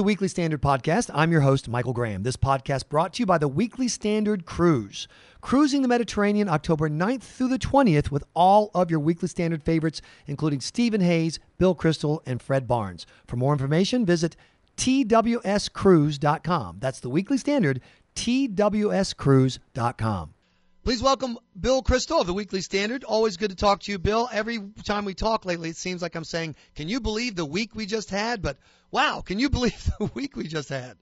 the Weekly Standard Podcast. I'm your host, Michael Graham. This podcast brought to you by the Weekly Standard Cruise. Cruising the Mediterranean October 9th through the 20th with all of your Weekly Standard favorites, including Stephen Hayes, Bill Kristol, and Fred Barnes. For more information, visit twscruise.com. That's the Weekly Standard, twscruise.com. Please welcome Bill Kristol of the Weekly Standard. Always good to talk to you, Bill. Every time we talk lately, it seems like I'm saying, Can you believe the week we just had? But wow, can you believe the week we just had?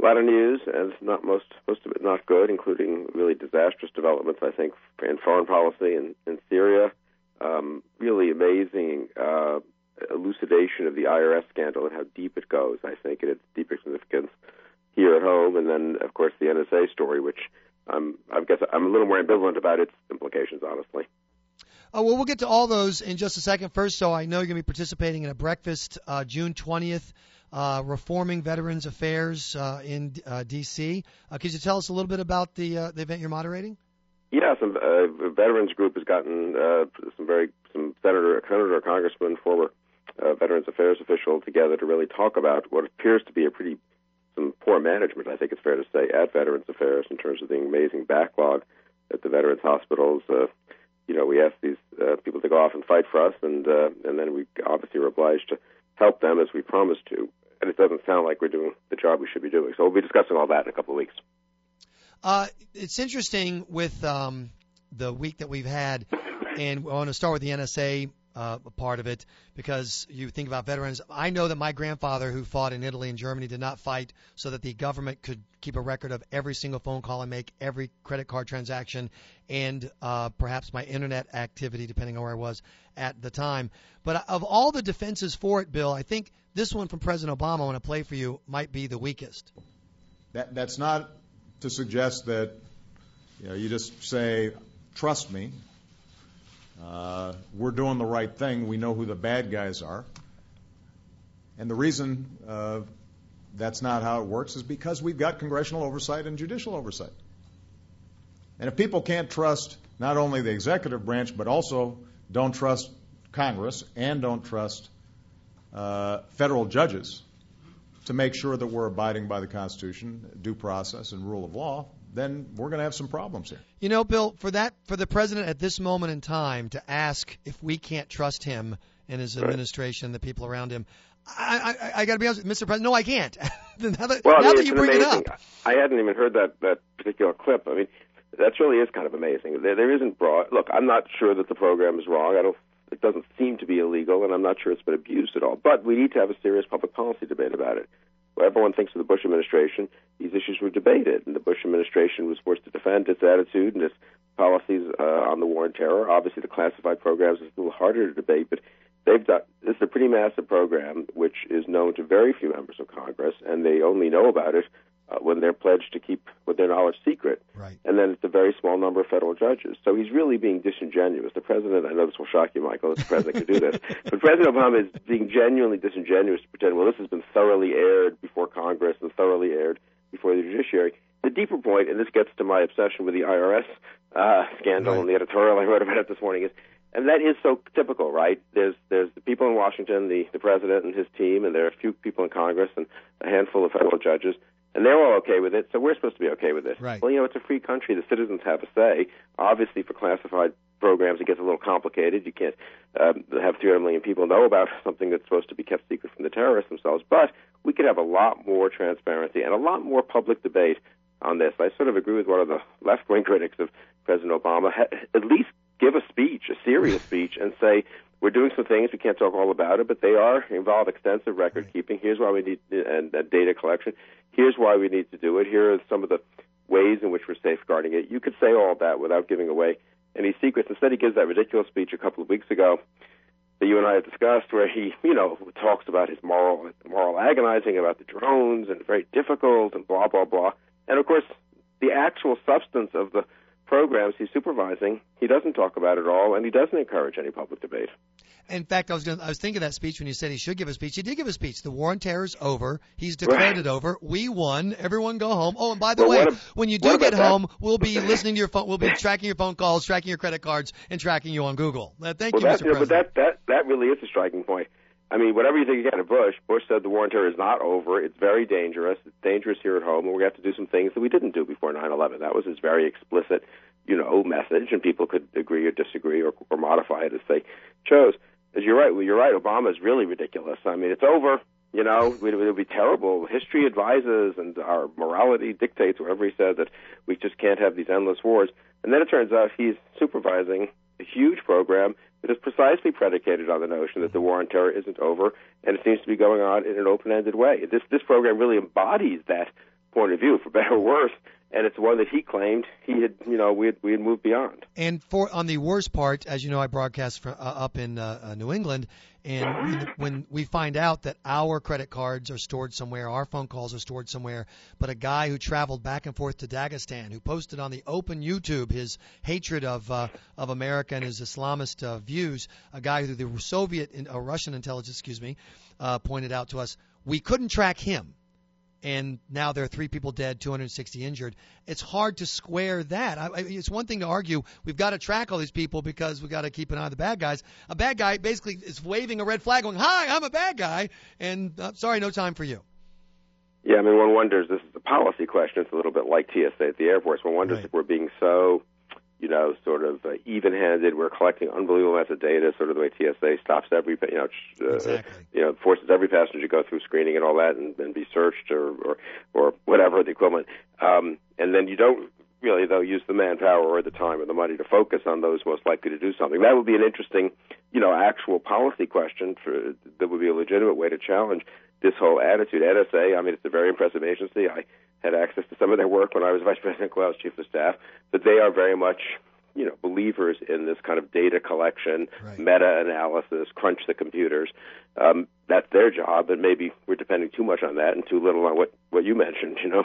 A lot of news, and not most most of it not good, including really disastrous developments. I think in foreign policy in, in Syria, um, really amazing uh, elucidation of the IRS scandal and how deep it goes. I think and its deeper significance here at home, and then of course the NSA story, which I'm, I guess I'm a little more ambivalent about its implications, honestly. Oh, well, we'll get to all those in just a second. First, so I know you're going to be participating in a breakfast uh, June 20th, uh, Reforming Veterans Affairs uh, in uh, D.C. Uh, could you tell us a little bit about the uh, the event you're moderating? Yeah, some uh, veterans group has gotten uh, some very some senator, senator, congressman, former uh, Veterans Affairs official together to really talk about what appears to be a pretty poor management, I think it's fair to say, at Veterans Affairs in terms of the amazing backlog at the veterans hospitals. Uh, you know, we ask these uh, people to go off and fight for us, and uh, and then we obviously are obliged to help them as we promised to. And it doesn't sound like we're doing the job we should be doing. So we'll be discussing all that in a couple of weeks. Uh, it's interesting with um, the week that we've had, and I want to start with the NSA uh, a part of it because you think about veterans. I know that my grandfather, who fought in Italy and Germany, did not fight so that the government could keep a record of every single phone call I make, every credit card transaction, and uh, perhaps my internet activity, depending on where I was at the time. But of all the defenses for it, Bill, I think this one from President Obama, I want to play for you, might be the weakest. That, that's not to suggest that you, know, you just say, trust me, uh, we're doing the right thing. We know who the bad guys are. And the reason uh, that's not how it works is because we've got congressional oversight and judicial oversight. And if people can't trust not only the executive branch, but also don't trust Congress and don't trust uh, federal judges to make sure that we're abiding by the Constitution, due process, and rule of law, then we're going to have some problems here. You know, Bill, for that, for the president at this moment in time to ask if we can't trust him and his right. administration, the people around him, I, I, I got to be honest, Mr. President. No, I can't. now that, well, now I mean, that you bring amazing. it up, I hadn't even heard that that particular clip. I mean, that really is kind of amazing. There, there isn't broad. Look, I'm not sure that the program is wrong. I don't. It doesn't seem to be illegal, and I'm not sure it's been abused at all. But we need to have a serious public policy debate about it everyone thinks of the Bush administration, these issues were debated, and the Bush administration was forced to defend its attitude and its policies uh, on the war on terror. Obviously, the classified programs is a little harder to debate, but they've done this is a pretty massive program, which is known to very few members of Congress, and they only know about it uh, when they're pledged to keep what their knowledge secret. Right. And then it's a very small number of federal judges. So he's really being disingenuous. The president, I know this will shock you, Michael, that the president could do this, but President Obama is being genuinely disingenuous to pretend, well, this has been thoroughly aired before Congress and thoroughly aired before the judiciary. The deeper point, and this gets to my obsession with the IRS uh, scandal right. and the editorial I wrote about it this morning, is and that is so typical, right? There's there's the people in Washington, the the president and his team, and there are a few people in Congress and a handful of federal judges and they're all okay with it, so we're supposed to be okay with it. Right. Well, you know, it's a free country. The citizens have a say. Obviously, for classified programs, it gets a little complicated. You can't um, have 300 million people know about something that's supposed to be kept secret from the terrorists themselves. But we could have a lot more transparency and a lot more public debate on this. I sort of agree with one of the left-wing critics of President Obama. At least give a speech, a serious speech, and say we're doing some things. We can't talk all about it, but they are involve extensive record keeping. Here's why we need and, and data collection. Here's why we need to do it. Here are some of the ways in which we're safeguarding it. You could say all that without giving away any secrets. Instead, he gives that ridiculous speech a couple of weeks ago that you and I have discussed, where he, you know, talks about his moral, moral agonizing about the drones and very difficult and blah blah blah. And of course, the actual substance of the programs he's supervising, he doesn't talk about at all, and he doesn't encourage any public debate. In fact, I was gonna, I was thinking of that speech when you said he should give a speech. He did give a speech. The war on terror is over. He's declared right. it over. We won. Everyone go home. Oh, and by the well, way, what, when you do get that? home, we'll be listening to your phone. We'll be tracking your phone calls, tracking your credit cards, and tracking you on Google. Uh, thank well, you, that, Mr. you know, President. but that that that really is a striking point. I mean, whatever you think again of Bush, Bush said the war on terror is not over. It's very dangerous. It's dangerous here at home, and we have to do some things that we didn't do before 9/11. That was his very explicit, you know, message, and people could agree or disagree or, or modify it as they chose. As you're right, well, you're right. Obama is really ridiculous. I mean, it's over. You know, it would be terrible. History advises, and our morality dictates. Wherever he said that we just can't have these endless wars, and then it turns out he's supervising huge program that is precisely predicated on the notion that the war on terror isn't over, and it seems to be going on in an open-ended way. This this program really embodies that point of view, for better or worse and it's one that he claimed he had, you know, we had, we had moved beyond. And for on the worst part, as you know, I broadcast from, uh, up in uh, uh, New England, and when, when we find out that our credit cards are stored somewhere, our phone calls are stored somewhere, but a guy who traveled back and forth to Dagestan, who posted on the open YouTube his hatred of uh, of America and his Islamist uh, views, a guy who the Soviet, uh, Russian intelligence, excuse me, uh, pointed out to us, we couldn't track him and now there are three people dead, 260 injured. It's hard to square that. I, I, it's one thing to argue we've got to track all these people because we've got to keep an eye on the bad guys. A bad guy basically is waving a red flag, going, "Hi, I'm a bad guy," and uh, sorry, no time for you. Yeah, I mean, one wonders. This is a policy question. It's a little bit like TSA at the Air Force. One wonders right. if we're being so you know, sort of uh, even-handed. We're collecting unbelievable amounts of data, sort of the way TSA stops every, you know, uh, exactly. you know, forces every passenger to go through screening and all that, and, and be searched or, or or whatever the equivalent. Um, and then you don't really, though, use the manpower or the time or the money to focus on those most likely to do something. That would be an interesting, you know, actual policy question for, that would be a legitimate way to challenge this whole attitude. NSA, I mean, it's a very impressive agency. I had access to some of their work when I was Vice President Quayle's, Chief of Staff, but they are very much you know believers in this kind of data collection, right. meta analysis, crunch the computers. Um, that's their job, and maybe we're depending too much on that and too little on what what you mentioned. You know,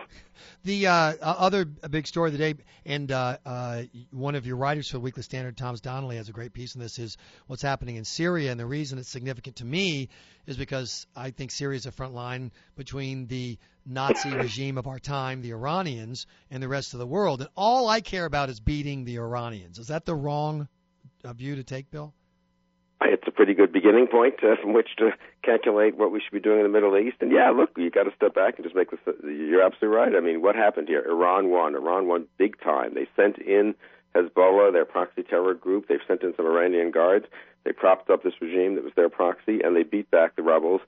the uh, other big story of the day, and uh, uh, one of your writers for the Weekly Standard, Thomas Donnelly, has a great piece on this. Is what's happening in Syria, and the reason it's significant to me is because I think Syria is a front line between the Nazi regime of our time, the Iranians, and the rest of the world. And all I care about is beating the Iranians. Is that the wrong uh, view to take, Bill? It's a pretty good beginning point uh, from which to calculate what we should be doing in the Middle East. And yeah, look, you got to step back and just make this. You're absolutely right. I mean, what happened here? Iran won. Iran won big time. They sent in Hezbollah, their proxy terror group. They've sent in some Iranian guards. They propped up this regime that was their proxy, and they beat back the rebels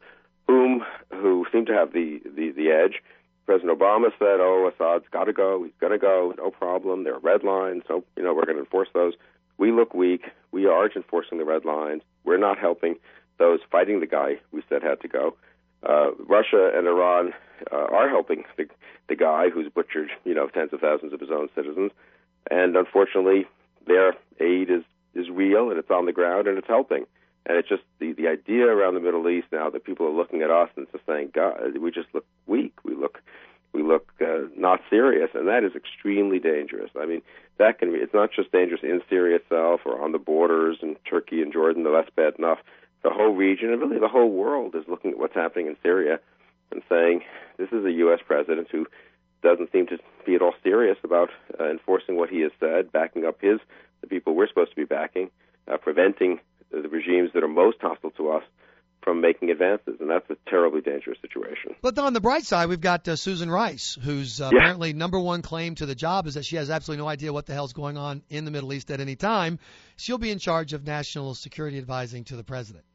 whom who seem to have the, the, the edge. President Obama said, "Oh, Assad's got to go. He's going to go. No problem. There are red lines. So you know we're going to enforce those. We look weak. We aren't enforcing the red lines. We're not helping those fighting the guy we said had to go. Uh, Russia and Iran uh, are helping the, the guy who's butchered you know tens of thousands of his own citizens, and unfortunately their aid is is real and it's on the ground and it's helping. And it's just the the idea around the Middle East now that people are looking at us and just saying, God, we just look weak. We look we look uh, not serious, and that is extremely dangerous. I mean, that can be. It's not just dangerous in Syria itself or on the borders in Turkey and Jordan, though that's bad enough. The whole region and really the whole world is looking at what's happening in Syria and saying this is a U.S. president who doesn't seem to be at all serious about uh, enforcing what he has said, backing up his the people we're supposed to be backing, uh, preventing the regimes that are most hostile to us from making advances, and that's a terribly dangerous situation. But on the bright side, we've got uh, Susan Rice, whose uh, yeah. apparently number one claim to the job is that she has absolutely no idea what the hell's going on in the Middle East at any time. She'll be in charge of national security advising to the president.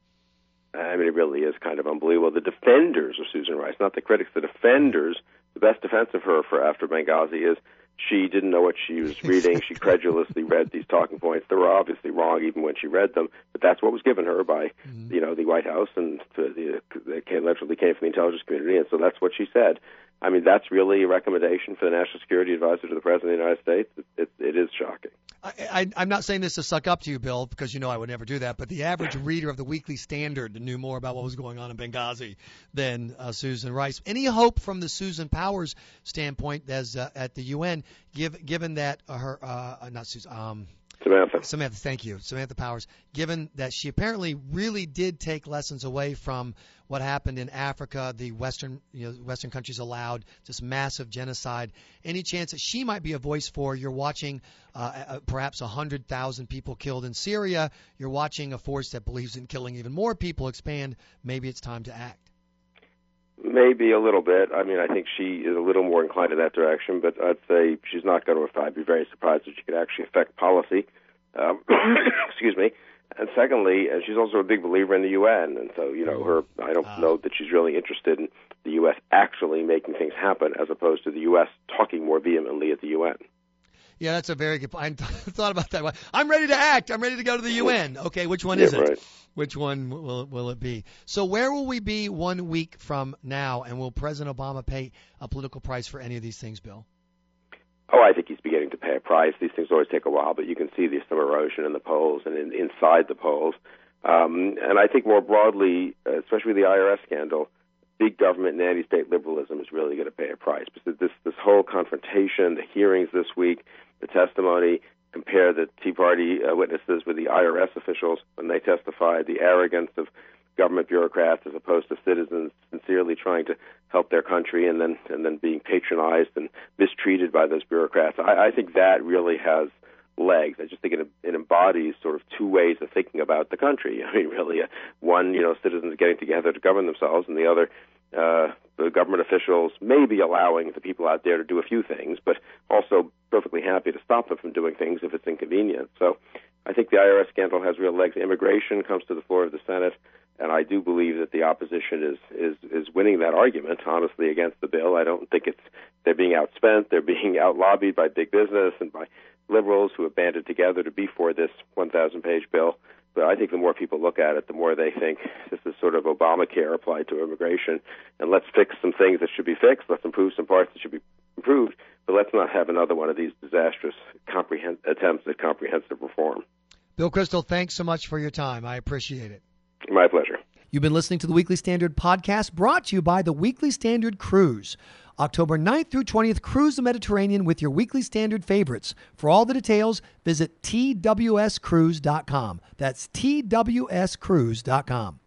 I mean, it really is kind of unbelievable. The defenders of Susan Rice, not the critics, the defenders, the best defense of her for after Benghazi is she didn't know what she was reading. she credulously read these talking points. They were obviously wrong even when she read them, but that's what was given her by, mm-hmm. you know, the White House and the, the allegedly came from the intelligence community, and so that's what she said. I mean, that's really a recommendation for the National Security Advisor to the President of the United States. It, it, it is shocking. I, I, am not saying this to suck up to you, Bill, because you know I would never do that. But the average reader of the Weekly Standard knew more about what was going on in Benghazi than uh, Susan Rice. Any hope from the Susan Powers standpoint as uh, at the UN, give, given that her uh, not Susan, um, Samantha. Samantha, thank you. Samantha Powers, given that she apparently really did take lessons away from what happened in Africa, the Western, you know, Western countries allowed this massive genocide. Any chance that she might be a voice for? You're watching uh, uh, perhaps 100,000 people killed in Syria. You're watching a force that believes in killing even more people expand. Maybe it's time to act. Maybe a little bit. I mean, I think she is a little more inclined in that direction, but I'd say she's not going to. I'd be very surprised if she could actually affect policy. Um, excuse me. And secondly, uh, she's also a big believer in the UN, and so you know her. I don't Ah. know that she's really interested in the U.S. actually making things happen, as opposed to the U.S. talking more vehemently at the UN. Yeah, that's a very good point. I thought about that. I'm ready to act. I'm ready to go to the UN. Okay, which one Yeah, is it? right. Which one will will it be? So where will we be one week from now? And will President Obama pay a political price for any of these things, Bill? Oh, I think he's beginning to pay a price. These things always take a while, but you can see there's some erosion in the polls and in, inside the polls. Um, and I think more broadly, especially the IRS scandal, big government and anti-state liberalism is really going to pay a price. Because this this whole confrontation, the hearings this week, the testimony, compare the Tea Party uh, witnesses with the IRS officials when they testified, the arrogance of government bureaucrats as opposed to citizens sincerely trying to help their country and then and then being patronized and mistreated by those bureaucrats. I, I think that really has legs. I just think it, it embodies sort of two ways of thinking about the country. I mean, really, uh, one, you know, citizens getting together to govern themselves, and the other, uh, the government officials maybe allowing the people out there to do a few things, but also perfectly happy to stop them from doing things if it's inconvenient. So I think the IRS scandal has real legs. Immigration comes to the floor of the Senate, and I do believe that the opposition is is is winning that argument honestly against the bill. I don't think it's they're being outspent. They're being out lobbied by big business and by liberals who have banded together to be for this 1,000 page bill. But I think the more people look at it, the more they think this is sort of Obamacare applied to immigration. And let's fix some things that should be fixed. Let's improve some parts that should be improved. But let's not have another one of these disastrous comprehen- attempts at comprehensive reform. Bill Kristol, thanks so much for your time. I appreciate it. My pleasure. You've been listening to the Weekly Standard podcast brought to you by the Weekly Standard Cruise. October 9th through 20th, cruise the Mediterranean with your Weekly Standard favorites. For all the details, visit twscruise.com. That's twscruise.com.